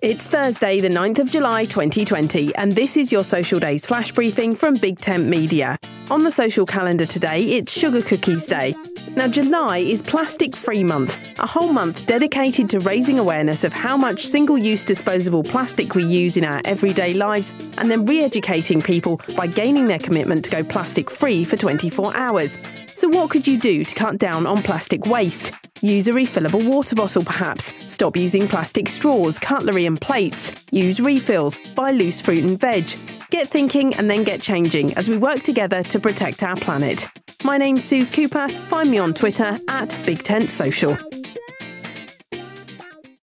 It's Thursday, the 9th of July 2020, and this is your Social Days flash briefing from Big Tent Media. On the social calendar today, it's Sugar Cookies Day. Now, July is Plastic Free Month, a whole month dedicated to raising awareness of how much single use disposable plastic we use in our everyday lives, and then re educating people by gaining their commitment to go plastic free for 24 hours. So, what could you do to cut down on plastic waste? Use a refillable water bottle, perhaps. Stop using plastic straws, cutlery, and plates. Use refills. Buy loose fruit and veg. Get thinking and then get changing as we work together to protect our planet. My name's Suze Cooper. Find me on Twitter at Big Tent Social.